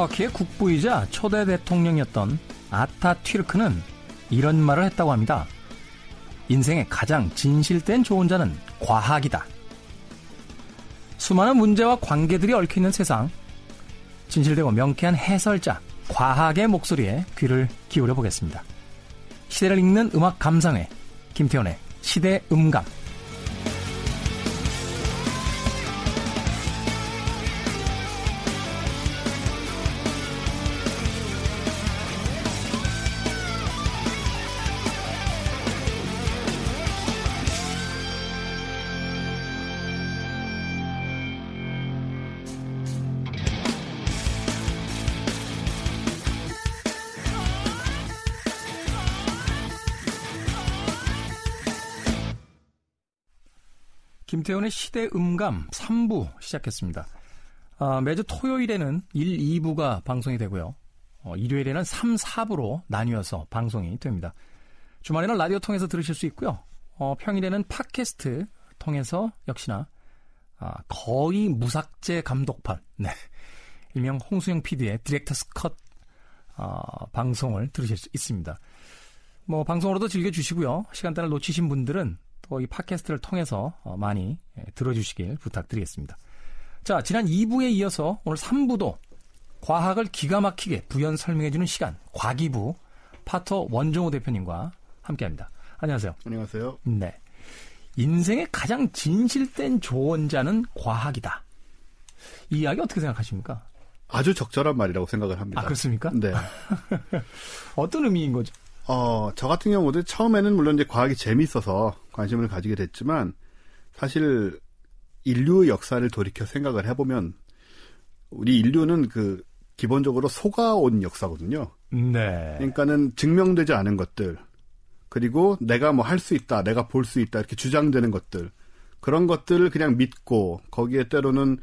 터키의 국부이자 초대 대통령이었던 아타튀르크는 이런 말을 했다고 합니다. 인생의 가장 진실된 조언자는 과학이다. 수많은 문제와 관계들이 얽혀있는 세상. 진실되고 명쾌한 해설자, 과학의 목소리에 귀를 기울여 보겠습니다. 시대를 읽는 음악 감상회, 김태현의 시대 음감. 김태훈의 시대 음감 3부 시작했습니다. 아, 매주 토요일에는 1, 2부가 방송이 되고요. 어, 일요일에는 3, 4부로 나뉘어서 방송이 됩니다. 주말에는 라디오 통해서 들으실 수 있고요. 어, 평일에는 팟캐스트 통해서 역시나 아, 거의 무삭제 감독판, 네. 일명 홍수영 PD의 디렉터스 컷 어, 방송을 들으실 수 있습니다. 뭐 방송으로도 즐겨주시고요. 시간대를 놓치신 분들은 또 이 팟캐스트를 통해서 어, 많이 예, 들어주시길 부탁드리겠습니다. 자, 지난 2부에 이어서 오늘 3부도 과학을 기가 막히게 부연 설명해주는 시간, 과기부 파터 원종호 대표님과 함께 합니다. 안녕하세요. 안녕하세요. 네. 인생의 가장 진실된 조언자는 과학이다. 이 이야기 어떻게 생각하십니까? 아주 적절한 말이라고 생각을 합니다. 아, 그렇습니까? 네. 어떤 의미인 거죠? 어, 저 같은 경우도 처음에는 물론 이제 과학이 재미있어서 관심을 가지게 됐지만 사실 인류의 역사를 돌이켜 생각을 해보면 우리 인류는 그 기본적으로 속아온 역사거든요. 네. 그러니까는 증명되지 않은 것들 그리고 내가 뭐 할 수 있다, 내가 볼 수 있다 이렇게 주장되는 것들 그런 것들을 그냥 믿고 거기에 때로는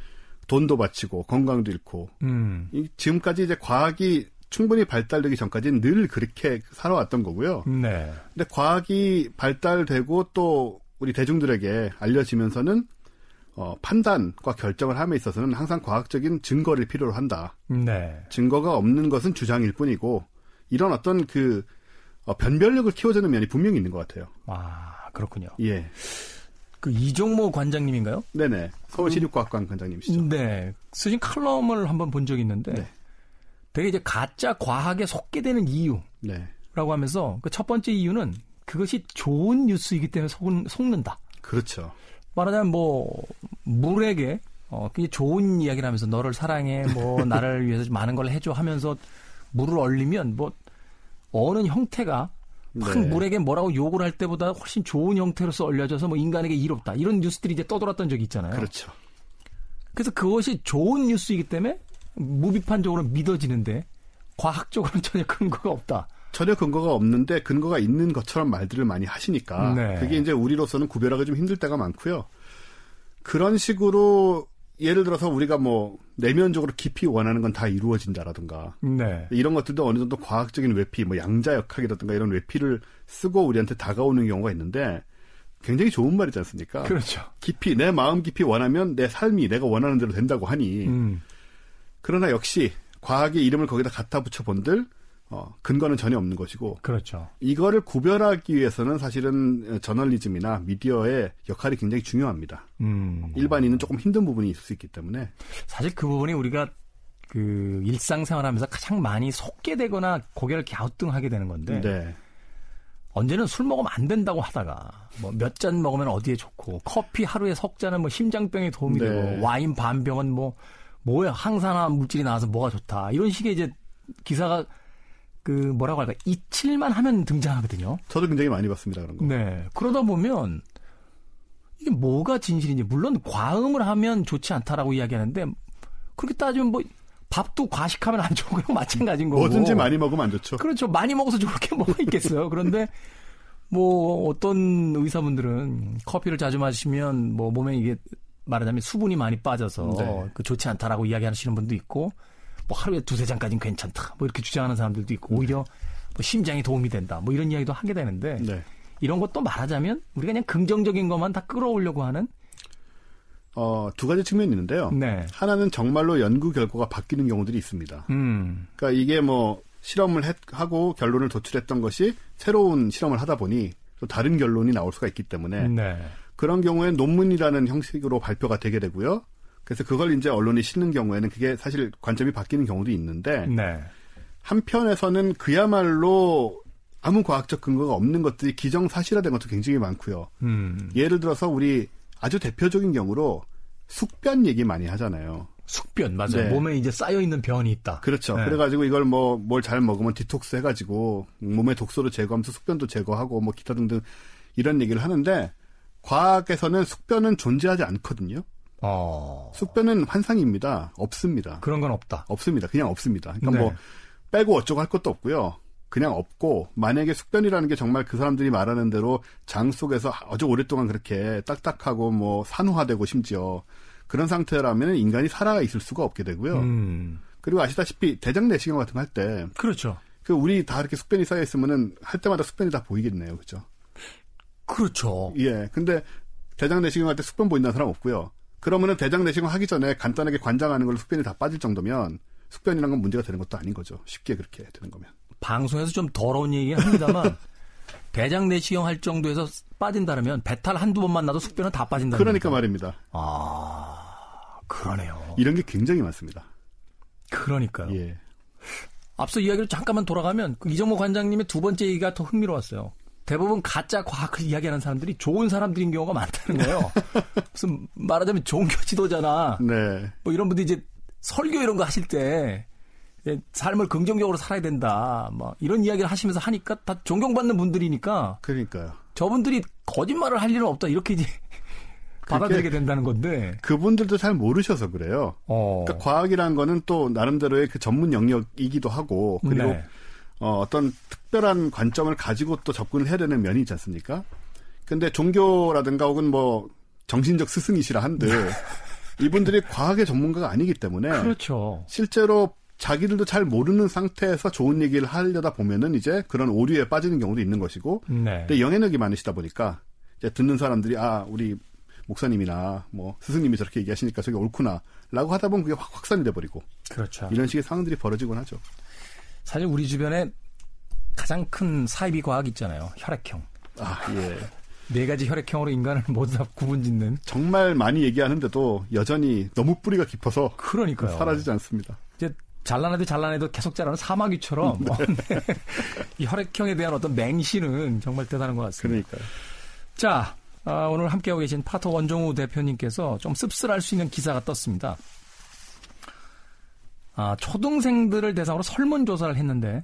돈도 바치고 건강도 잃고 음. 이 지금까지 이제 과학이 충분히 발달되기 전까지는 늘 그렇게 살아왔던 거고요. 네. 근데 과학이 발달되고 또 우리 대중들에게 알려지면서는 어, 판단과 결정을 함에 있어서는 항상 과학적인 증거를 필요로 한다. 네. 증거가 없는 것은 주장일 뿐이고 이런 어떤 그 어, 변별력을 키워주는 면이 분명히 있는 것 같아요. 아, 그렇군요. 예, 그 이종모 관장님인가요? 네네 서울시립과학관 관장님이시죠. 네. 쓰신 칼럼을 한번 본 적이 있는데 네. 되게 이제 가짜 과학에 속게 되는 이유라고 네, 하면서 그 첫 번째 이유는 그것이 좋은 뉴스이기 때문에 속, 속는다. 그렇죠. 말하자면 뭐 물에게 어 굉장히 좋은 이야기를 하면서 너를 사랑해 뭐 나를 위해서 많은 걸 해줘 하면서 물을 얼리면 뭐 어느 형태가 막 네. 물에게 뭐라고 욕을 할 때보다 훨씬 좋은 형태로서 얼려져서 뭐 인간에게 이롭다 이런 뉴스들이 이제 떠돌았던 적이 있잖아요. 그렇죠. 그래서 그것이 좋은 뉴스이기 때문에 무비판적으로 믿어지는데 과학적으로는 전혀 근거가 없다. 전혀 근거가 없는데 근거가 있는 것처럼 말들을 많이 하시니까 네. 그게 이제 우리로서는 구별하기 좀 힘들 때가 많고요. 그런 식으로 예를 들어서 우리가 뭐 내면적으로 깊이 원하는 건 다 이루어진다라든가 네. 이런 것들도 어느 정도 과학적인 외피, 뭐 양자역학이라든가 이런 외피를 쓰고 우리한테 다가오는 경우가 있는데 굉장히 좋은 말이지 않습니까? 그렇죠. 깊이 내 마음 깊이 원하면 내 삶이 내가 원하는 대로 된다고 하니 음. 그러나 역시 과학의 이름을 거기다 갖다 붙여 본들 어, 근거는 전혀 없는 것이고 그렇죠. 이거를 구별하기 위해서는 사실은 저널리즘이나 미디어의 역할이 굉장히 중요합니다. 음. 일반인은 조금 힘든 부분이 있을 수 있기 때문에 사실 그 부분이 우리가 그 일상생활하면서 가장 많이 속게 되거나 고개를 갸우뚱하게 되는 건데 네. 언제는 술 먹으면 안 된다고 하다가 뭐 몇 잔 먹으면 어디에 좋고 커피 하루에 석 잔은 뭐 심장병에 도움이 네. 되고 와인 반 병은 뭐 뭐야 항산화 물질이 나와서 뭐가 좋다 이런 식의 이제 기사가 그 뭐라고 할까 이칠만 하면 등장하거든요. 저도 굉장히 많이 봤습니다 그런 거. 네. 그러다 보면 이게 뭐가 진실인지 물론 과음을 하면 좋지 않다라고 이야기하는데 그렇게 따지면 뭐 밥도 과식하면 안 좋은 거랑 마찬가지인 거고. 뭐든지 많이 먹으면 안 좋죠. 그렇죠. 많이 먹어서 저렇게 뭐가 있겠어요. 그런데 뭐 어떤 의사분들은 커피를 자주 마시면 뭐 몸에 이게 말하자면 수분이 많이 빠져서 네. 그 좋지 않다라고 이야기하시는 분도 있고 뭐 하루에 두세 잔까지는 괜찮다. 뭐 이렇게 주장하는 사람들도 있고 오히려 뭐 심장에 도움이 된다. 뭐 이런 이야기도 하게 되는데 네. 이런 것도 말하자면 우리가 그냥 긍정적인 것만 다 끌어오려고 하는 어, 두 가지 측면이 있는데요. 네. 하나는 정말로 연구 결과가 바뀌는 경우들이 있습니다. 음. 그러니까 이게 뭐 실험을 했, 하고 결론을 도출했던 것이 새로운 실험을 하다 보니 또 다른 결론이 나올 수가 있기 때문에 네. 그런 경우엔 논문이라는 형식으로 발표가 되게 되고요. 그래서 그걸 이제 언론이 싣는 경우에는 그게 사실 관점이 바뀌는 경우도 있는데 네. 한편에서는 그야말로 아무 과학적 근거가 없는 것들이 기정사실화된 것도 굉장히 많고요. 음. 예를 들어서 우리 아주 대표적인 경우로 숙변 얘기 많이 하잖아요. 숙변 맞아요. 네. 몸에 이제 쌓여 있는 변이 있다. 그렇죠. 네. 그래가지고 이걸 뭐 뭘 잘 먹으면 디톡스 해가지고 몸의 독소를 제거하면서 숙변도 제거하고 뭐 기타 등등 이런 얘기를 하는데 과학에서는 숙변은 존재하지 않거든요. 어. 숙변은 환상입니다. 없습니다. 그런 건 없다. 없습니다. 그냥 없습니다. 그러니까 네. 뭐 빼고 어쩌고 할 것도 없고요. 그냥 없고 만약에 숙변이라는 게 정말 그 사람들이 말하는 대로 장 속에서 아주 오랫동안 그렇게 딱딱하고 뭐 산화되고 심지어 그런 상태라면 인간이 살아 있을 수가 없게 되고요. 음. 그리고 아시다시피 대장 내시경 같은 거 할 때그 그렇죠. 우리 다 이렇게 숙변이 쌓여 있으면은 할 때마다 숙변이 다 보이겠네요. 그죠? 그렇죠. 예. 근데 대장 내시경 할 때 숙변 보인다는 사람 없고요. 그러면은 대장 내시경 하기 전에 간단하게 관장하는 걸로 숙변이 다 빠질 정도면 숙변이란 건 문제가 되는 것도 아닌 거죠. 쉽게 그렇게 되는 거면. 방송에서 좀 더러운 얘기긴 합니다만 대장 내시경 할 정도에서 빠진다면 배탈 한두 번만 나도 숙변은 다 빠진다. 그러니까 말입니다. 아, 그러네요. 이런 게 굉장히 많습니다. 그러니까요. 예. 앞서 이야기를 잠깐만 돌아가면 그 이정모 관장님의 두 번째 얘기가 더 흥미로웠어요. 대부분 가짜 과학을 이야기하는 사람들이 좋은 사람들인 경우가 많다는 거예요. 무슨 말하자면 종교 지도자나 네. 뭐 이런 분들이 이제 설교 이런 거 하실 때 예, 삶을 긍정적으로 살아야 된다. 뭐 이런 이야기를 하시면서 하니까 다 존경받는 분들이니까 그러니까요. 저분들이 거짓말을 할 일은 없다. 이렇게 이제 받아들이게 된다는 건데. 그분들도 잘 모르셔서 그래요. 어. 그러니까 과학이라는 거는 또 나름대로의 그 전문 영역이기도 하고 그리고 네. 어, 어떤 특별한 관점을 가지고 또 접근을 해야 되는 면이 있지 않습니까? 근데 종교라든가 혹은 뭐 정신적 스승이시라 한들 이분들이 과학의 전문가가 아니기 때문에 그렇죠. 실제로 자기들도 잘 모르는 상태에서 좋은 얘기를 하려다 보면은 이제 그런 오류에 빠지는 경우도 있는 것이고 네. 근데 영향력이 많으시다 보니까 이제 듣는 사람들이 아 우리 목사님이나 뭐 스승님이 저렇게 얘기하시니까 저게 옳구나라고 하다 보면 그게 확 확산이 돼버리고 그렇죠. 이런 식의 상황들이 벌어지곤 하죠. 사실 우리 주변에 가장 큰 사이비 과학 있잖아요. 혈액형. 아 예. 네 가지 혈액형으로 인간을 모두 다 구분짓는. 정말 많이 얘기하는데도 여전히 너무 뿌리가 깊어서 그러니까요. 사라지지 않습니다. 이제 잘난해도 잘난해도 계속 자라는 사마귀처럼 어, 네. 이 혈액형에 대한 어떤 맹신은 정말 대단한 것 같습니다. 그러니까요. 자, 아, 오늘 함께하고 계신 파토 원종우 대표님께서 좀 씁쓸할 수 있는 기사가 떴습니다. 아, 초등생들을 대상으로 설문조사를 했는데,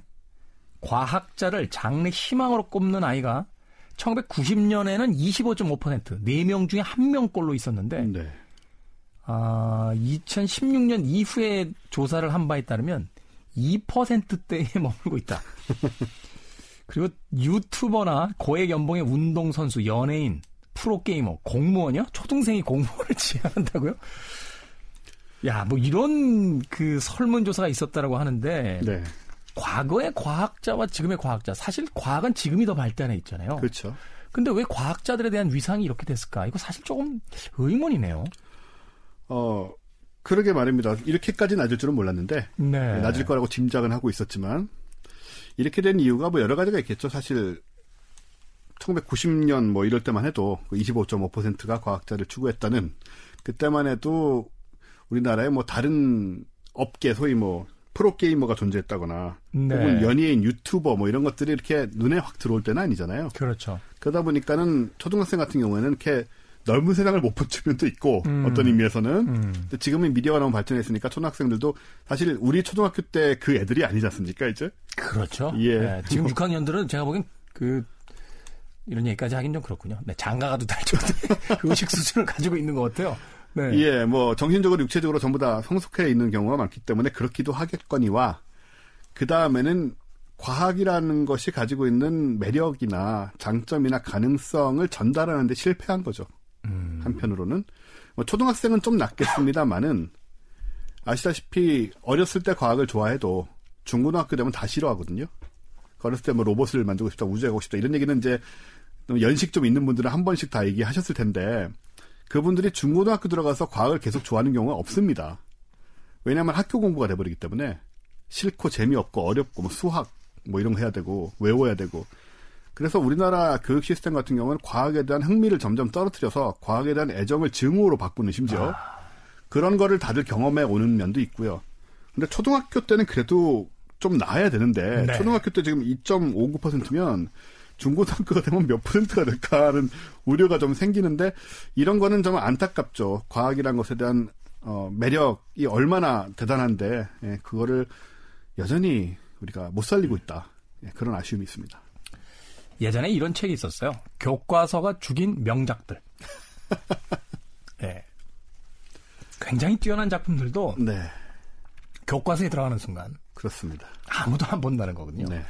과학자를 장래 희망으로 꼽는 아이가 1990년에는 25.5%, 4명 중에 1명꼴로 있었는데, 네. 아, 2016년 이후에 조사를 한 바에 따르면 2%대에 머물고 있다. 그리고 유튜버나 고액 연봉의 운동선수, 연예인, 프로게이머, 공무원이요? 초등생이 공무원을 지향한다고요? 야, 뭐 이런 그 설문조사가 있었다라고 하는데, 네. 과거의 과학자와 지금의 과학자, 사실 과학은 지금이 더 발달해 있잖아요. 그렇죠. 근데 왜 과학자들에 대한 위상이 이렇게 됐을까? 이거 사실 조금 의문이네요. 어, 그러게 말입니다. 이렇게까지 낮을 줄은 몰랐는데, 네. 낮을 거라고 짐작은 하고 있었지만, 이렇게 된 이유가 뭐 여러 가지가 있겠죠. 사실, 1990년 뭐 이럴 때만 해도 25.5%가 과학자를 추구했다는, 그때만 해도 우리나라에 뭐 다른 업계, 소위 뭐, 프로게이머가 존재했다거나, 네. 혹은 연예인, 유튜버 뭐 이런 것들이 이렇게 눈에 확 들어올 때는 아니잖아요. 그렇죠. 그러다 보니까는 초등학생 같은 경우에는 이렇게 넓은 세상을 못 본 측면도 있고 음. 어떤 의미에서는 음. 근데 지금은 미디어가 너무 발전했으니까 초등학생들도 사실 우리 초등학교 때 그 애들이 아니지 않습니까 이제 그렇죠. 예. 네, 지금 6학년들은 제가 보기엔 그 이런 얘기까지 하긴 좀 그렇군요. 네, 장가가도 될 정도의 그 의식 수준을 가지고 있는 것 같아요. 네. 예 뭐 정신적으로 육체적으로 전부 다 성숙해 있는 경우가 많기 때문에 그렇기도 하겠거니와 그 다음에는 과학이라는 것이 가지고 있는 매력이나 장점이나 가능성을 전달하는 데 실패한 거죠. 음. 한편으로는 뭐 초등학생은 좀 낫겠습니다만은 아시다시피 어렸을 때 과학을 좋아해도 중고등학교 되면 다 싫어하거든요. 어렸을 때 뭐 로봇을 만들고 싶다, 우주에 가고 싶다 이런 얘기는 이제 좀 연식 좀 있는 분들은 한 번씩 다 얘기하셨을 텐데 그분들이 중고등학교 들어가서 과학을 계속 좋아하는 경우가 없습니다. 왜냐하면 학교 공부가 돼버리기 때문에 싫고 재미없고 어렵고 뭐 수학 뭐 이런 거 해야 되고 외워야 되고 그래서 우리나라 교육 시스템 같은 경우는 과학에 대한 흥미를 점점 떨어뜨려서 과학에 대한 애정을 증오로 바꾸는 심지어 아. 그런 거를 다들 경험해 오는 면도 있고요. 근데 초등학교 때는 그래도 좀 나아야 되는데 네. 초등학교 때 지금 2.59%면 중고등학교가 되면 몇 퍼센트가 될까 하는 우려가 좀 생기는데 이런 거는 좀 안타깝죠. 과학이란 것에 대한 어, 매력이 얼마나 대단한데 예, 그거를 여전히 우리가 못 살리고 있다. 예, 그런 아쉬움이 있습니다. 예전에 이런 책이 있었어요. 교과서가 죽인 명작들. 네. 굉장히 뛰어난 작품들도 네. 교과서에 들어가는 순간 그렇습니다. 아무도 안 본다는 거거든요. 네.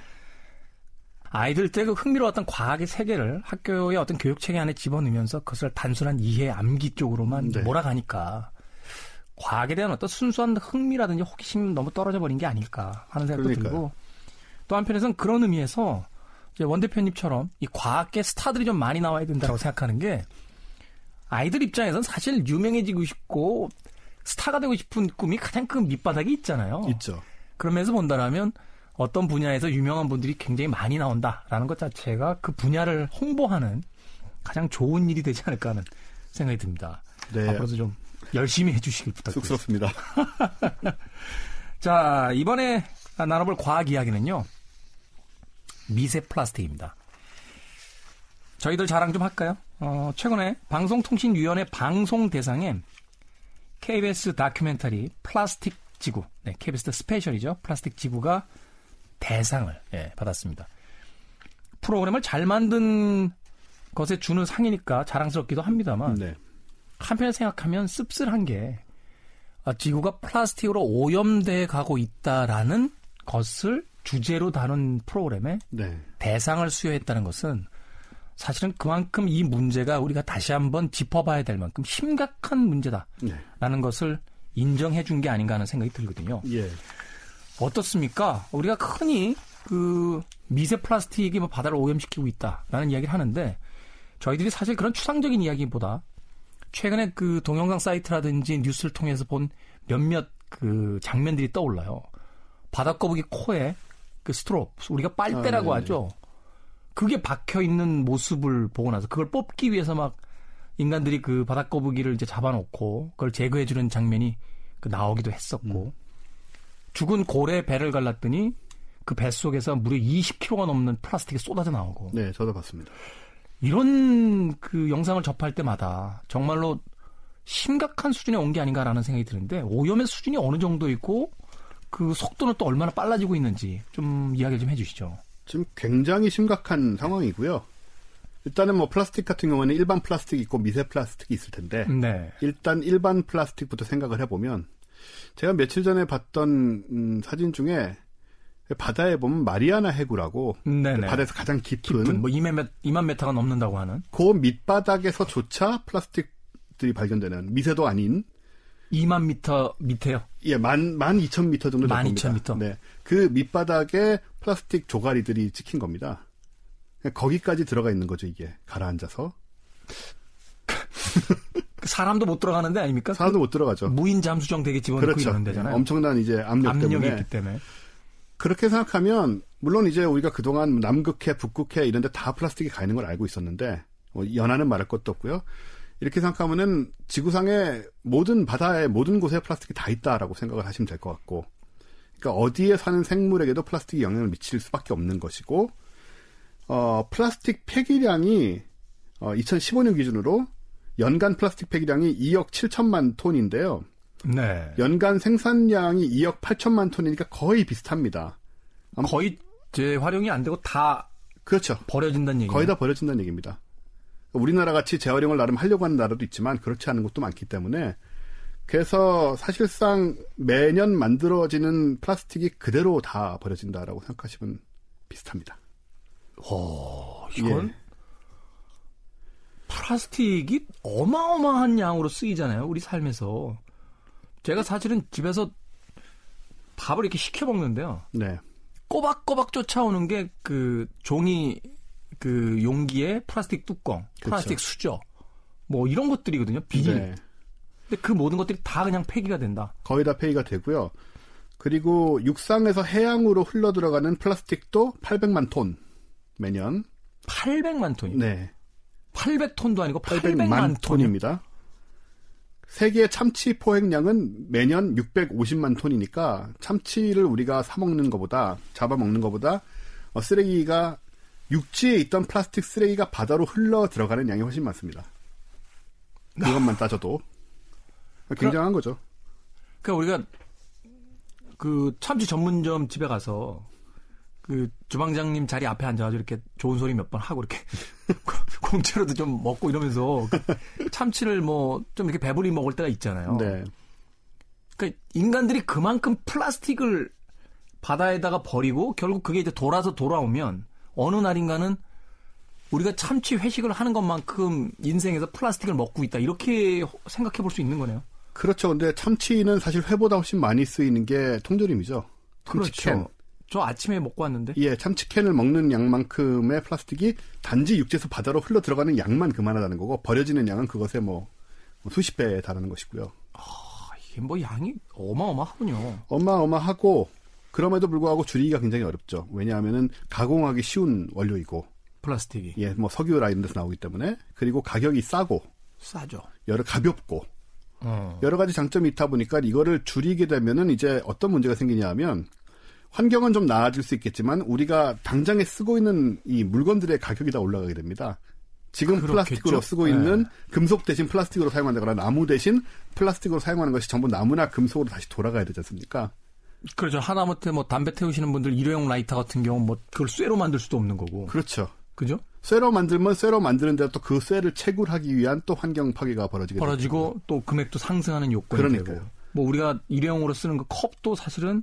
아이들 때 그 흥미로웠던 과학의 세계를 학교의 어떤 교육 체계 안에 집어넣으면서 그것을 단순한 이해 암기 쪽으로만 네. 몰아가니까 과학에 대한 어떤 순수한 흥미라든지 호기심 너무 떨어져 버린 게 아닐까 하는 생각도 그러니까요. 들고 또 한편에서는 그런 의미에서 이제 원 대표님처럼 이 과학계 스타들이 좀 많이 나와야 된다고 생각하는 게 아이들 입장에서는 사실 유명해지고 싶고 스타가 되고 싶은 꿈이 가장 큰 밑바닥이 있잖아요. 있죠. 그러면서 본다라면 어떤 분야에서 유명한 분들이 굉장히 많이 나온다라는 것 자체가 그 분야를 홍보하는 가장 좋은 일이 되지 않을까 하는 생각이 듭니다. 네. 앞으로도 좀 열심히 해주시길 부탁드립니다. 쑥스럽습니다. 자, 이번에 나눠볼 과학 이야기는요. 미세 플라스틱입니다. 저희들 자랑 좀 할까요? 어, 최근에 방송통신위원회 방송 대상에 KBS 다큐멘터리 플라스틱 지구, 네, KBS 스페셜이죠. 플라스틱 지구가 대상을 예, 받았습니다. 프로그램을 잘 만든 것에 주는 상이니까 자랑스럽기도 합니다만 네. 한편에 생각하면 씁쓸한 게 아, 지구가 플라스틱으로 오염돼 가고 있다라는 것을 주제로 다룬 프로그램에 네. 대상을 수여했다는 것은 사실은 그만큼 이 문제가 우리가 다시 한번 짚어봐야 될 만큼 심각한 문제다라는 네. 것을 인정해 준 게 아닌가 하는 생각이 들거든요. 예. 어떻습니까? 우리가 흔히 그 미세 플라스틱이 뭐 바다를 오염시키고 있다라는 이야기를 하는데 저희들이 사실 그런 추상적인 이야기보다 최근에 그 동영상 사이트라든지 뉴스를 통해서 본 몇몇 그 장면들이 떠올라요. 바닷거북이 코에 그 스트롭, 우리가 빨대라고 아, 하죠. 그게 박혀 있는 모습을 보고 나서 그걸 뽑기 위해서 막 인간들이 그 바닷거북이를 이제 잡아놓고 그걸 제거해주는 장면이 그 나오기도 했었고 음. 죽은 고래 배를 갈랐더니 그 뱃속에서 무려 20kg가 넘는 플라스틱이 쏟아져 나오고. 네, 저도 봤습니다. 이런 그 영상을 접할 때마다 정말로 심각한 수준에 온 게 아닌가라는 생각이 드는데 오염의 수준이 어느 정도 있고 그 속도는 또 얼마나 빨라지고 있는지 좀 이야기 좀 해주시죠. 지금 굉장히 심각한 상황이고요. 일단은 뭐 플라스틱 같은 경우는 일반 플라스틱이 있고 미세 플라스틱이 있을 텐데 네. 일단 일반 플라스틱부터 생각을 해보면 제가 며칠 전에 봤던 음, 사진 중에 바다에 보면 마리아나 해구라고 네네. 바다에서 가장 깊은, 깊은 뭐 2만, 메, 2만 메타가 넘는다고 하는 그 밑바닥에서조차 플라스틱들이 발견되는 미세도 아닌 2만 미터 밑에요? 예, 만, 만 2천 미터 정도 됩니다. 1 2 미터. 네. 그 밑바닥에 플라스틱 조가리들이 찍힌 겁니다. 거기까지 들어가 있는 거죠, 이게. 가라앉아서. 사람도 못 들어가는 데 아닙니까? 사람도 못 들어가죠. 무인 잠수정 되게 집어넣고 그렇죠. 이러는 데잖아요. 엄청난 이제 압력 압력이 때문에. 있기 때문에. 그렇게 생각하면 물론 이제 우리가 그동안 남극해, 북극해 이런 데 다 플라스틱이 가 있는 걸 알고 있었는데 뭐 연하는 말할 것도 없고요. 이렇게 생각하면은 지구상의 모든 바다의 모든 곳에 플라스틱이 다 있다라고 생각을 하시면 될 것 같고, 그러니까 어디에 사는 생물에게도 플라스틱이 영향을 미칠 수밖에 없는 것이고, 어, 플라스틱 폐기량이 어, 2015년 기준으로 연간 플라스틱 폐기량이 2억 7천만 톤인데요. 네. 연간 생산량이 2억 8천만 톤이니까 거의 비슷합니다. 거의 재활용이 안 되고 다 그렇죠. 버려진다는 얘기 거의 다 버려진다는 얘기입니다. 우리나라 같이 재활용을 나름 하려고 하는 나라도 있지만 그렇지 않은 곳도 많기 때문에 그래서 사실상 매년 만들어지는 플라스틱이 그대로 다 버려진다라고 생각하시면 비슷합니다. 오, 이건 예. 플라스틱이 어마어마한 양으로 쓰이잖아요. 우리 삶에서. 제가 사실은 집에서 밥을 이렇게 시켜 먹는데요. 네. 꼬박꼬박 쫓아오는 게 그 종이 그 용기에 플라스틱 뚜껑, 플라스틱 그렇죠. 수저, 뭐 이런 것들이거든요. 비닐. 네. 근데 그 모든 것들이 다 그냥 폐기가 된다. 거의 다 폐기가 되고요. 그리고 육상에서 해양으로 흘러 들어가는 플라스틱도 800만 톤 매년. 800만 톤이요. 네. 800톤도 아니고 800만, 800만 톤이요. 톤입니다. 세계 참치 포획량은 매년 650만 톤이니까 참치를 우리가 사 먹는 것보다 잡아 먹는 것보다 어, 쓰레기가 육지에 있던 플라스틱 쓰레기가 바다로 흘러 들어가는 양이 훨씬 많습니다. 이것만 따져도 굉장한 거죠. 그러니까 우리가 그 참치 전문점 집에 가서 그 주방장님 자리 앞에 앉아가지고 이렇게 좋은 소리 몇 번 하고 이렇게 공짜로도 좀 먹고 이러면서 그 참치를 뭐 좀 이렇게 배부리 먹을 때가 있잖아요. 네. 그러니까 인간들이 그만큼 플라스틱을 바다에다가 버리고 결국 그게 이제 돌아서 돌아오면 어느 날인가는 우리가 참치 회식을 하는 것만큼 인생에서 플라스틱을 먹고 있다 이렇게 생각해 볼 수 있는 거네요. 그렇죠. 근데 참치는 사실 회보다 훨씬 많이 쓰이는 게 통조림이죠. 참치캔. 그렇죠. 저 아침에 먹고 왔는데. 예, 참치캔을 먹는 양만큼의 플라스틱이 단지 육지에서 바다로 흘러 들어가는 양만 그만하다는 거고 버려지는 양은 그것의 뭐 수십 배에 달하는 것이고요. 아, 이게 뭐 양이 어마어마하군요. 어마어마하고 그럼에도 불구하고 줄이기가 굉장히 어렵죠. 왜냐하면은 가공하기 쉬운 원료이고 플라스틱이 예, 뭐 석유 라인 데서 나오기 때문에 그리고 가격이 싸고 싸죠. 여러 가볍고 어. 여러 가지 장점이 있다 보니까 이거를 줄이게 되면은 이제 어떤 문제가 생기냐면 환경은 좀 나아질 수 있겠지만 우리가 당장에 쓰고 있는 이 물건들의 가격이 다 올라가게 됩니다. 지금 그렇겠죠. 플라스틱으로 쓰고 네. 있는 금속 대신 플라스틱으로 사용한다거나 나무 대신 플라스틱으로 사용하는 것이 전부 나무나 금속으로 다시 돌아가야 되지 않습니까? 그렇죠. 하다못해 뭐 담배 태우시는 분들 일회용 라이터 같은 경우 뭐 그걸 쇠로 만들 수도 없는 거고. 그렇죠. 그죠? 쇠로 만들면 쇠로 만드는 데 또 그 쇠를 채굴하기 위한 또 환경 파괴가 벌어지게 됩니다. 벌어지고 또 금액도 상승하는 요건이 그러니까요. 되고. 뭐 우리가 일회용으로 쓰는 그 컵도 사실은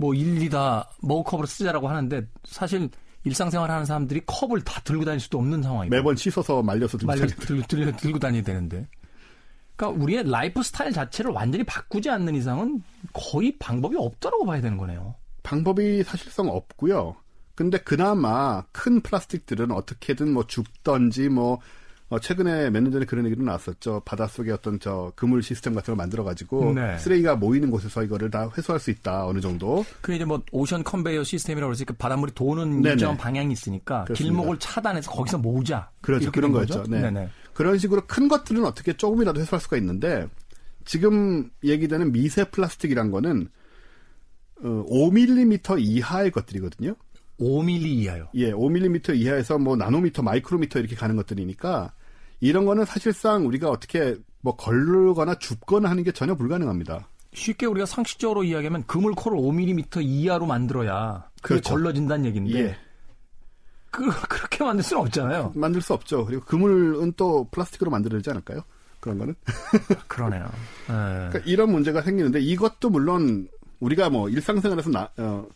뭐 일일이 다 머그컵으로 쓰자라고 하는데 사실 일상생활 하는 사람들이 컵을 다 들고 다닐 수도 없는 상황이고. 매번 씻어서 말려서 들고 말려 다니는 들고, 들고, 들고 다녀야 되는데. 그러니까 우리의 라이프 스타일 자체를 완전히 바꾸지 않는 이상은 거의 방법이 없다라고 봐야 되는 거네요. 방법이 사실상 없고요. 근데 그나마 큰 플라스틱들은 어떻게든 뭐 줍던지 뭐 어, 최근에 몇 년 전에 그런 얘기도 나왔었죠. 바닷속에 어떤 저 그물 시스템 같은 걸 만들어 가지고 네. 쓰레기가 모이는 곳에서 이거를 다 회수할 수 있다. 어느 정도. 그 이제 뭐 오션 컨베이어 시스템이라고 해서 그 바닷물이 도는 네네. 일정한 방향이 있으니까 그렇습니다. 길목을 차단해서 거기서 모으자. 그렇죠. 이렇게 그런 된 거죠. 네. 네네. 그런 식으로 큰 것들은 어떻게 조금이라도 회수할 수가 있는데 지금 얘기되는 미세 플라스틱이란 거는 어, 5mm 이하의 것들이거든요. 5mm 이하요. 예, 5mm 이하에서 뭐 나노미터, 마이크로미터 이렇게 가는 것들이니까 이런 거는 사실상 우리가 어떻게 뭐 걸르거나 줍거나 하는 게 전혀 불가능합니다. 쉽게 우리가 상식적으로 이야기하면 그물코를 5mm 이하로 만들어야 그게 그렇죠. 걸러진다는 얘기인데 예, 그, 그렇게 만들 수는 없잖아요. 만들 수 없죠. 그리고 그물은 또 플라스틱으로 만들어야 되지 않을까요? 그런 거는. 그러네요. 예. 그러니까 이런 문제가 생기는데 이것도 물론 우리가 뭐 일상생활에서 나, 어,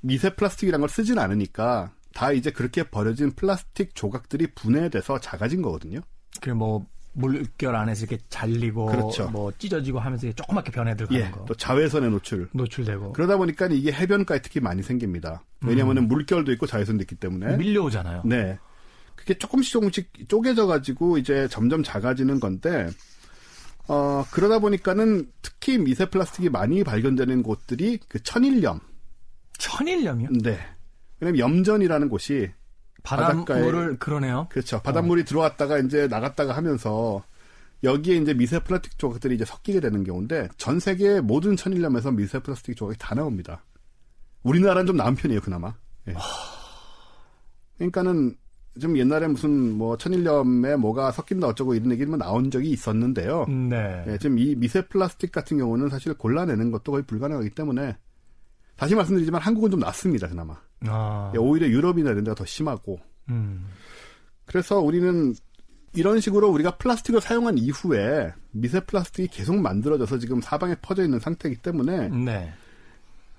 미세 플라스틱이란 걸 쓰진 않으니까 다 이제 그렇게 버려진 플라스틱 조각들이 분해돼서 작아진 거거든요. 그뭐 물결 안에서 이렇게 잘리고 그렇죠. 뭐 찢어지고 하면서 조그맣게 변해들어가는 예, 거 또 자외선에 노출. 노출되고 그러다 보니까 이게 해변가에 특히 많이 생깁니다. 왜냐하면 물결도 있고 자외선도 있기 때문에. 밀려오잖아요. 네. 그게 조금씩 조금씩 쪼개져 가지고 이제 점점 작아지는 건데, 어, 그러다 보니까는 특히 미세 플라스틱이 많이 발견되는 곳들이 그 천일염. 천일염이요? 네. 왜냐면 염전이라는 곳이, 바닷물을 그러네요. 그렇죠. 바닷물이 들어왔다가 이제 나갔다가 하면서 여기에 이제 미세 플라스틱 조각들이 이제 섞이게 되는 경우인데 전 세계 모든 천일염에서 미세 플라스틱 조각이 다 나옵니다. 우리나라는 좀 나은 편이에요, 그나마. 예. 그러니까는 좀 옛날에 무슨 뭐 천일염에 뭐가 섞인다 어쩌고 이런 얘기만 나온 적이 있었는데요. 네. 예, 지금 이 미세 플라스틱 같은 경우는 사실 골라내는 것도 거의 불가능하기 때문에 다시 말씀드리지만 한국은 좀 낫습니다, 그나마. 아, 예, 오히려 유럽이나 이런 데가 더 심하고. 음. 그래서 우리는 이런 식으로 우리가 플라스틱을 사용한 이후에 미세 플라스틱이 계속 만들어져서 지금 사방에 퍼져 있는 상태이기 때문에 네.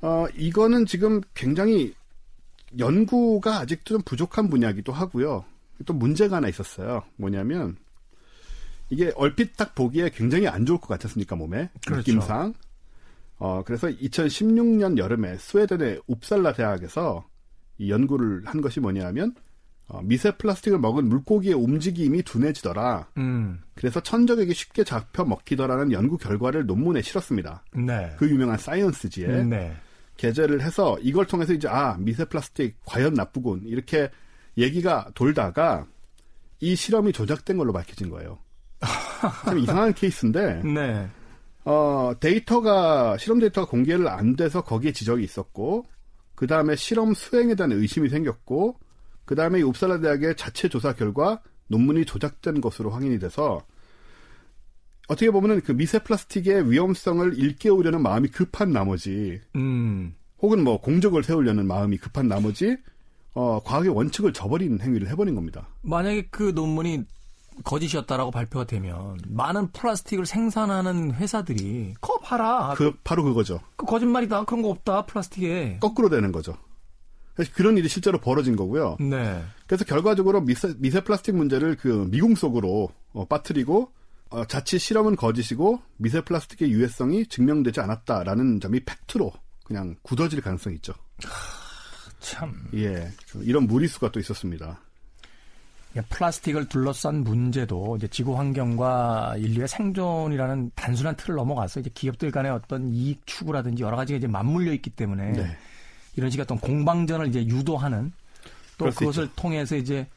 어 이거는 지금 굉장히 연구가 아직도 좀 부족한 분야기도 하고요. 또 문제가 하나 있었어요. 뭐냐면 이게 얼핏 딱 보기에 굉장히 안 좋을 것 같았으니까 몸에 그렇죠. 느낌상. 어 그래서 2016년 여름에 스웨덴의 웁살라 대학에서 이 연구를 한 것이 뭐냐면 어, 미세 플라스틱을 먹은 물고기의 움직임이 둔해지더라. 음. 그래서 천적에게 쉽게 잡혀 먹히더라는 연구 결과를 논문에 실었습니다. 네. 그 유명한 사이언스지에 네. 게재를 해서 이걸 통해서 이제 아 미세 플라스틱 과연 나쁘군 이렇게 얘기가 돌다가 이 실험이 조작된 걸로 밝혀진 거예요. 참 이상한 케이스인데 네. 어, 데이터가, 실험 데이터가 공개를 안 돼서 거기에 지적이 있었고, 그 다음에 실험 수행에 대한 의심이 생겼고, 그 다음에 웁살라 대학의 자체 조사 결과 논문이 조작된 것으로 확인이 돼서, 어떻게 보면은 그 미세 플라스틱의 위험성을 일깨우려는 마음이 급한 나머지, 음. 혹은 뭐 공적을 세우려는 마음이 급한 나머지, 어, 과학의 원칙을 저버리는 행위를 해버린 겁니다. 만약에 그 논문이 거짓이었다라고 발표가 되면 많은 플라스틱을 생산하는 회사들이 거 봐라. 그, 그, 바로 그거죠. 거짓말이다. 그런 거 없다. 플라스틱에. 거꾸로 되는 거죠. 그래서 그런 일이 실제로 벌어진 거고요. 네. 그래서 결과적으로 미세, 미세 플라스틱 문제를 그 미궁 속으로 어, 빠뜨리고 어, 자칫 실험은 거짓이고 미세 플라스틱의 유해성이 증명되지 않았다라는 점이 팩트로 그냥 굳어질 가능성이 있죠. 참. 예, 이런 무리수가 또 있었습니다. 플라스틱을 둘러싼 문제도 이제 지구 환경과 인류의 생존이라는 단순한 틀을 넘어가서 이제 기업들 간의 어떤 이익 추구라든지 여러 가지가 이제 맞물려 있기 때문에 네. 이런 식의 어떤 공방전을 이제 유도하는 또 그것을 있죠. 통해서 이제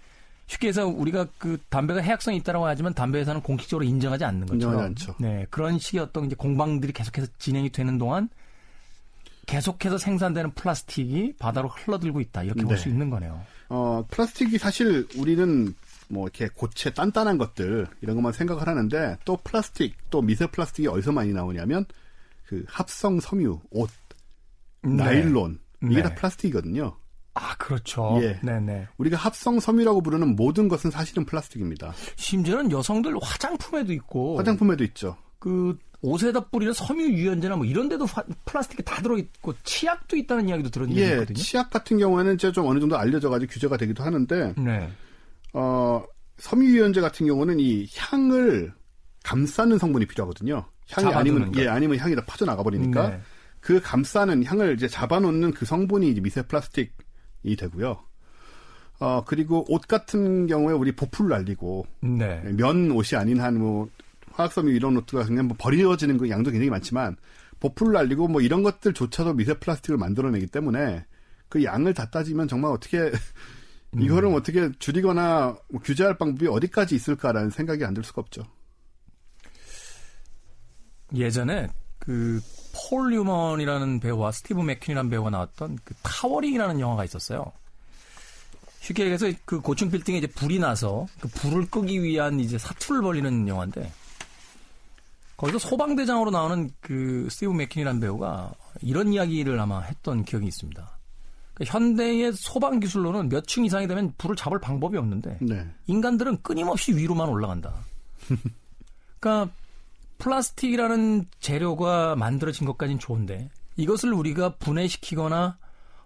쉽게 해서 우리가 그 담배가 해악성이 있다라고 하지만 담배 회사는 공식적으로 인정하지 않는 거죠. 인정하지 않죠. 네, 그런 식의 어떤 이제 공방들이 계속해서 진행이 되는 동안 계속해서 생산되는 플라스틱이 바다로 흘러들고 있다 이렇게 볼 네. 수 있는 거네요. 어, 플라스틱이 사실 우리는 뭐 이렇게 고체 단단한 것들 이런 것만 생각을 하는데 또 플라스틱 또 미세 플라스틱이 어디서 많이 나오냐면 그 합성 섬유, 옷, 나일론 이게 네. 다 플라스틱이거든요. 아, 그렇죠. 예. 네네. 우리가 합성 섬유라고 부르는 모든 것은 사실은 플라스틱입니다. 심지어는 여성들 화장품에도 있고 화장품에도 있죠. 그 옷에다 뿌리는 섬유 유연제나 뭐 이런 데도 화- 플라스틱이 다 들어있고 치약도 있다는 이야기도 들은 적이 예, 있거든요. 치약 같은 경우에는 이제 좀 어느 정도 알려져가지고 규제가 되기도 하는데, 네. 어, 섬유 유연제 같은 경우는 이 향을 감싸는 성분이 필요하거든요. 향이 아니면, 거. 예, 아니면 향이 다 퍼져 나가 버리니까, 네. 그 감싸는 향을 이제 잡아놓는 그 성분이 이제 미세 플라스틱이 되고요. 어, 그리고 옷 같은 경우에 우리 보풀 날리고, 네. 면 옷이 아닌 한 뭐 화학섬유 이런 옷들가 그냥 뭐 버려지는 그 양도 굉장히 많지만 보풀 날리고 뭐 이런 것들조차도 미세 플라스틱을 만들어내기 때문에 그 양을 다 따지면 정말 어떻게 이거를 어떻게 줄이거나 뭐 규제할 방법이 어디까지 있을까라는 생각이 안 들 수가 없죠. 예전에 그 폴 뉴먼이라는 배우와 스티브 맥퀸이라는 배우가 나왔던 그 타워링이라는 영화가 있었어요. 쉽게 얘기해서 그 고층 빌딩에 이제 불이 나서 그 불을 끄기 위한 이제 사투를 벌이는 영화인데 거기서 소방대장으로 나오는 그 스티브 맥퀸이라는 배우가 이런 이야기를 아마 했던 기억이 있습니다. 그러니까 현대의 소방 기술로는 몇 층 이상이 되면 불을 잡을 방법이 없는데 네. 인간들은 끊임없이 위로만 올라간다. 그러니까 플라스틱이라는 재료가 만들어진 것까지는 좋은데 이것을 우리가 분해시키거나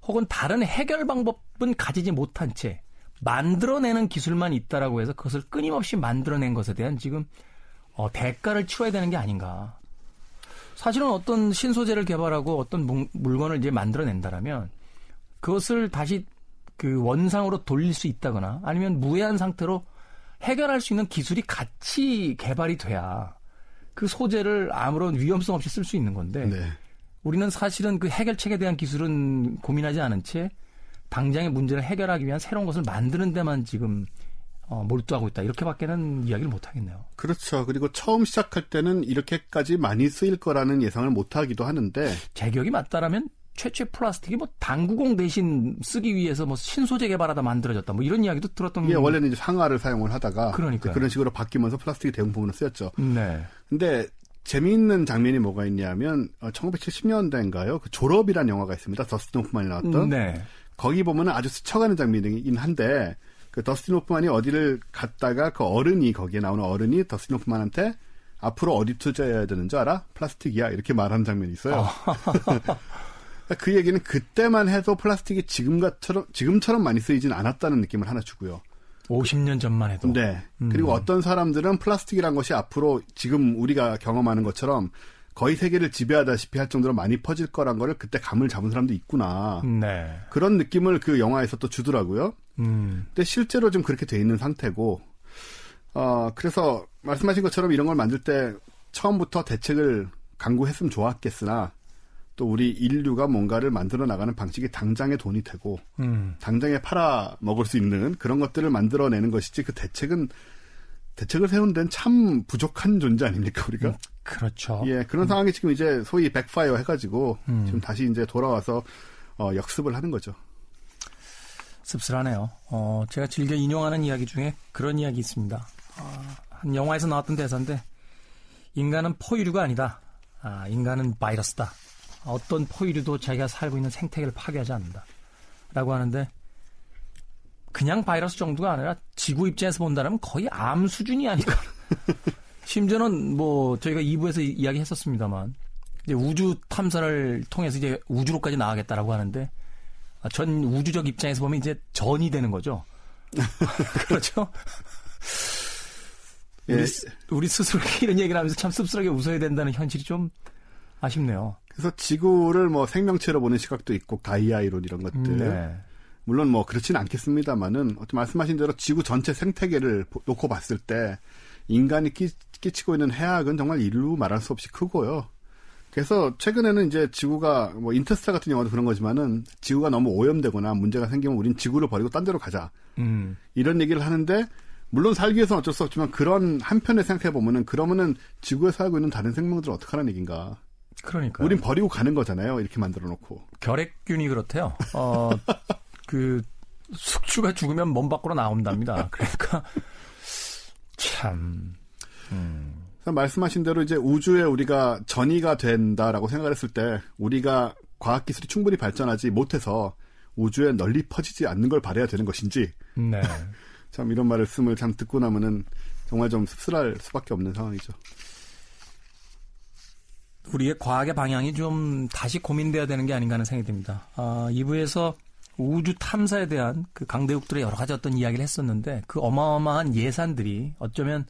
혹은 다른 해결 방법은 가지지 못한 채 만들어내는 기술만 있다라고 해서 그것을 끊임없이 만들어낸 것에 대한 지금 어, 대가를 치러야 되는 게 아닌가. 사실은 어떤 신소재를 개발하고 어떤 물- 물건을 이제 만들어낸다라면 그것을 다시 그 원상으로 돌릴 수 있다거나 아니면 무해한 상태로 해결할 수 있는 기술이 같이 개발이 돼야 그 소재를 아무런 위험성 없이 쓸 수 있는 건데 네. 우리는 사실은 그 해결책에 대한 기술은 고민하지 않은 채 당장의 문제를 해결하기 위한 새로운 것을 만드는 데만 지금 어, 몰두하고 있다. 이렇게밖에는 이야기를 못 하겠네요. 그렇죠. 그리고 처음 시작할 때는 이렇게까지 많이 쓰일 거라는 예상을 못 하기도 하는데 제 기억이 맞다라면 최초의 플라스틱이 뭐 당구공 대신 쓰기 위해서 뭐 신소재 개발하다 만들어졌다. 뭐 이런 이야기도 들었던 이게 원래는 이제 상아를 사용을 하다가 그러니까요. 그런 식으로 바뀌면서 플라스틱이 대부분으로 쓰였죠. 네. 근데 재미있는 장면이 뭐가 있냐면 1970년대인가요? 그 졸업이라는 영화가 있습니다. 더스틴 호프만이 나왔던 네. 거기 보면 은 아주 스쳐가는 장면이긴 한데 그 더스틴 호프만이 어디를 갔다가 그 어른이 거기에 나오는 어른이 더스틴 호프만한테 앞으로 어디 투자해야 되는 줄 알아? 플라스틱이야 이렇게 말하는 장면이 있어요. 그 얘기는 그때만 해도 플라스틱이 지금처럼 지금처럼 많이 쓰이진 않았다는 느낌을 하나 주고요. 50년 전만 해도. 네. 그리고 어떤 사람들은 플라스틱이란 것이 앞으로 지금 우리가 경험하는 것처럼 거의 세계를 지배하다시피 할 정도로 많이 퍼질 거란 거를 그때 감을 잡은 사람도 있구나. 네. 그런 느낌을 그 영화에서 또 주더라고요. 음. 근데 실제로 좀 그렇게 돼 있는 상태고, 어, 그래서 말씀하신 것처럼 이런 걸 만들 때 처음부터 대책을 강구했으면 좋았겠으나 또 우리 인류가 뭔가를 만들어 나가는 방식이 당장에 돈이 되고 음. 당장에 팔아 먹을 수 있는 그런 것들을 만들어내는 것이지 그 대책은 대책을 세운 데는 참 부족한 존재 아닙니까 우리가? 그렇죠. 예, 그런 상황이 지금 이제 소위 백파이어 해가지고 음. 지금 다시 이제 돌아와서 어, 역습을 하는 거죠. 씁쓸하네요. 어, 제가 즐겨 인용하는 이야기 중에 그런 이야기 있습니다. 아, 한 영화에서 나왔던 대사인데 인간은 포유류가 아니다. 아, 인간은 바이러스다. 어떤 포유류도 자기가 살고 있는 생태계를 파괴하지 않는다. 라고 하는데 그냥 바이러스 정도가 아니라 지구 입장에서 본다면 거의 암 수준이 아닐까. 심지어는 뭐 저희가 2부에서 이야기 했었습니다만 이제 우주 탐사를 통해서 이제 우주로까지 나가겠다라고 하는데 아, 전 우주적 입장에서 보면 이제 전이 되는 거죠. 그렇죠? 예, 우리, 스- 우리 스스로 이런 얘기를 하면서 참 씁쓸하게 웃어야 된다는 현실이 좀 아쉽네요. 그래서 지구를 뭐 생명체로 보는 시각도 있고 가이아 이론 이런 것들 네. 물론 뭐 그렇지는 않겠습니다만은 어떤 말씀하신 대로 지구 전체 생태계를 보- 놓고 봤을 때 인간이 끼, 끼치고 있는 해악은 정말 이루 말할 수 없이 크고요. 그래서 최근에는 이제 지구가 뭐 인터스타 같은 영화도 그런 거지만은 지구가 너무 오염되거나 문제가 생기면 우린 지구를 버리고 딴 데로 가자 음, 이런 얘기를 하는데 물론 살기 위해서는 어쩔 수 없지만 그런 한편에 생각해 보면은 그러면은 지구에 살고 있는 다른 생명들은 어떡하라는 얘기인가? 그러니까. 우린 버리고 가는 거잖아요. 이렇게 만들어 놓고. 결핵균이 그렇대요. 어, 그 숙주가 죽으면 몸 밖으로 나온답니다. 그러니까 참. 음, 말씀하신 대로 이제 우주에 우리가 전이가 된다라고 생각을 했을 때 우리가 과학 기술이 충분히 발전하지 못해서 우주에 널리 퍼지지 않는 걸 바래야 되는 것인지 네. 참 이런 말씀을 참 듣고 나면은 정말 좀 씁쓸할 수밖에 없는 상황이죠. 우리의 과학의 방향이 좀 다시 고민돼야 되는 게 아닌가 하는 생각이 듭니다. 아, 2부에서 우주 탐사에 대한 그 강대국들의 여러 가지 어떤 이야기를 했었는데 그 어마어마한 예산들이 어쩌면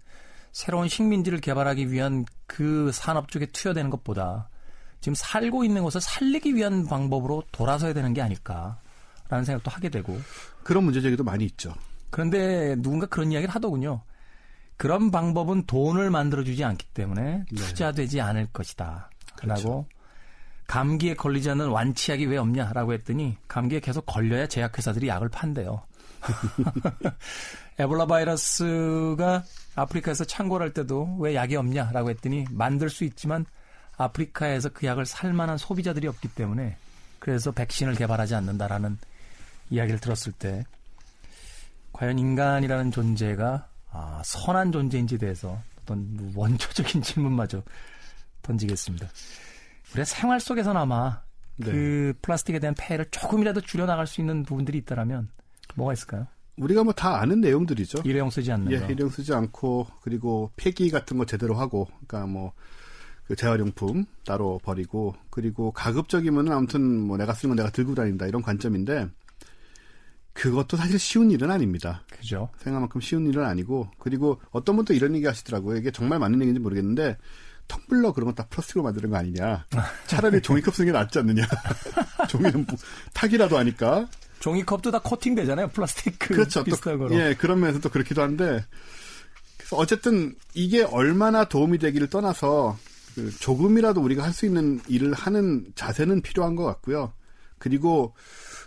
새로운 식민지를 개발하기 위한 그 산업 쪽에 투여되는 것보다 지금 살고 있는 곳을 살리기 위한 방법으로 돌아서야 되는 게 아닐까라는 생각도 하게 되고 그런 문제 제기도 많이 있죠. 그런데 누군가 그런 이야기를 하더군요. 그런 방법은 돈을 만들어주지 않기 때문에 네. 투자되지 않을 것이다. 그렇죠. 라고 감기에 걸리지 않는 완치약이 왜 없냐라고 했더니 감기에 계속 걸려야 제약회사들이 약을 판대요. 에볼라 바이러스가 아프리카에서 창궐할 때도 왜 약이 없냐라고 했더니 만들 수 있지만 아프리카에서 그 약을 살 만한 소비자들이 없기 때문에 그래서 백신을 개발하지 않는다라는 이야기를 들었을 때 과연 인간이라는 존재가 아, 선한 존재인지에 대해서 어떤 원초적인 질문마저 던지겠습니다. 우리가 생활 속에서나마 네. 그 플라스틱에 대한 폐해를 조금이라도 줄여나갈 수 있는 부분들이 있다라면 뭐가 있을까요? 우리가 뭐 다 아는 내용들이죠. 일회용 쓰지 않는 예, 거. 일용 쓰지 않고 그리고 폐기 같은 거 제대로 하고 그러니까 뭐 그 재활용품 따로 버리고 그리고 가급적이면 아무튼 뭐 내가 쓰는 건 내가 들고 다닌다 이런 관점인데 그것도 사실 쉬운 일은 아닙니다. 그죠? 생각만큼 쉬운 일은 아니고 그리고 어떤 분도 이런 얘기 하시더라고요. 이게 정말 맞는 얘기인지 모르겠는데 텀블러 그런 거다 플라스틱으로 만드는 거 아니냐. 차라리 종이컵 쓰는 게 낫지 않느냐. 종이는 뭐 탁이라도 하니까. 종이컵도 다 코팅되잖아요. 플라스틱 그 그렇죠. 비슷한 또, 거로. 예, 그런 면에서 또 그렇기도 한데. 그래서 어쨌든 이게 얼마나 도움이 되기를 떠나서 그 조금이라도 우리가 할 수 있는 일을 하는 자세는 필요한 것 같고요. 그리고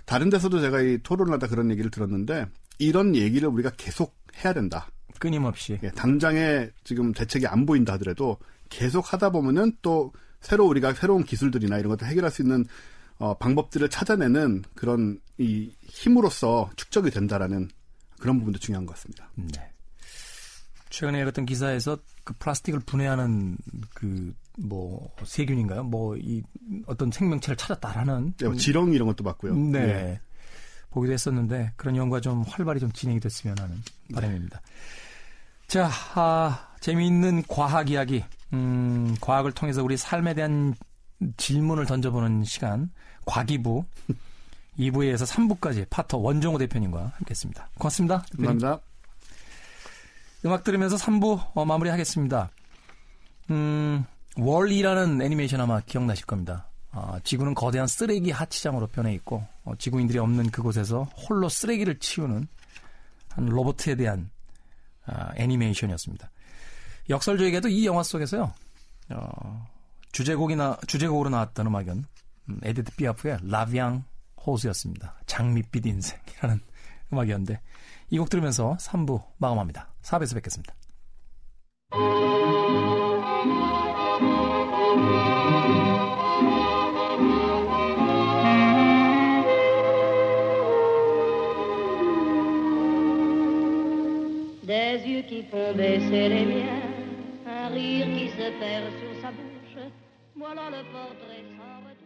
다른 데서도 제가 이 토론을 하다 그런 얘기를 들었는데 이런 얘기를 우리가 계속 해야 된다. 끊임없이. 예, 당장에 지금 대책이 안 보인다 하더라도 계속 하다 보면은 또 새로 우리가 새로운 기술들이나 이런 것들 해결할 수 있는 어, 방법들을 찾아내는 그런 이 힘으로써 축적이 된다라는 그런 부분도 중요한 것 같습니다. 네. 최근에 읽었던 기사에서 그 플라스틱을 분해하는 그 뭐 세균인가요? 뭐 이 어떤 생명체를 찾았다라는 예, 뭐 지렁이 이런 것도 봤고요. 네. 예. 보기도 했었는데 그런 연구가 좀 활발히 좀 진행이 됐으면 하는 바람입니다. 자, 아, 재미있는 과학 이야기, 음, 과학을 통해서 우리 삶에 대한 질문을 던져보는 시간, 과기부 2부에서 3부까지 파터 원종호 대표님과 함께했습니다. 고맙습니다. 대표님. 감사합니다. 음악 들으면서 3부 어, 마무리하겠습니다. 음, 월이라는 애니메이션 아마 기억나실 겁니다. 어, 지구는 거대한 쓰레기 하치장으로 변해 있고 어, 지구인들이 없는 그곳에서 홀로 쓰레기를 치우는 한 로봇에 대한 아, 애니메이션이었습니다. 역설적에도 이 영화 속에서요. 어, 주제곡이나 주제곡으로 나왔던 음악은 음, 에디트 피아프의 La Vie en rose였습니다. 장밋빛 인생이라는 음악이었는데 이 곡 들으면서 3부 마감합니다. 4부에서 뵙겠습니다. Bouche. Voilà le portrait.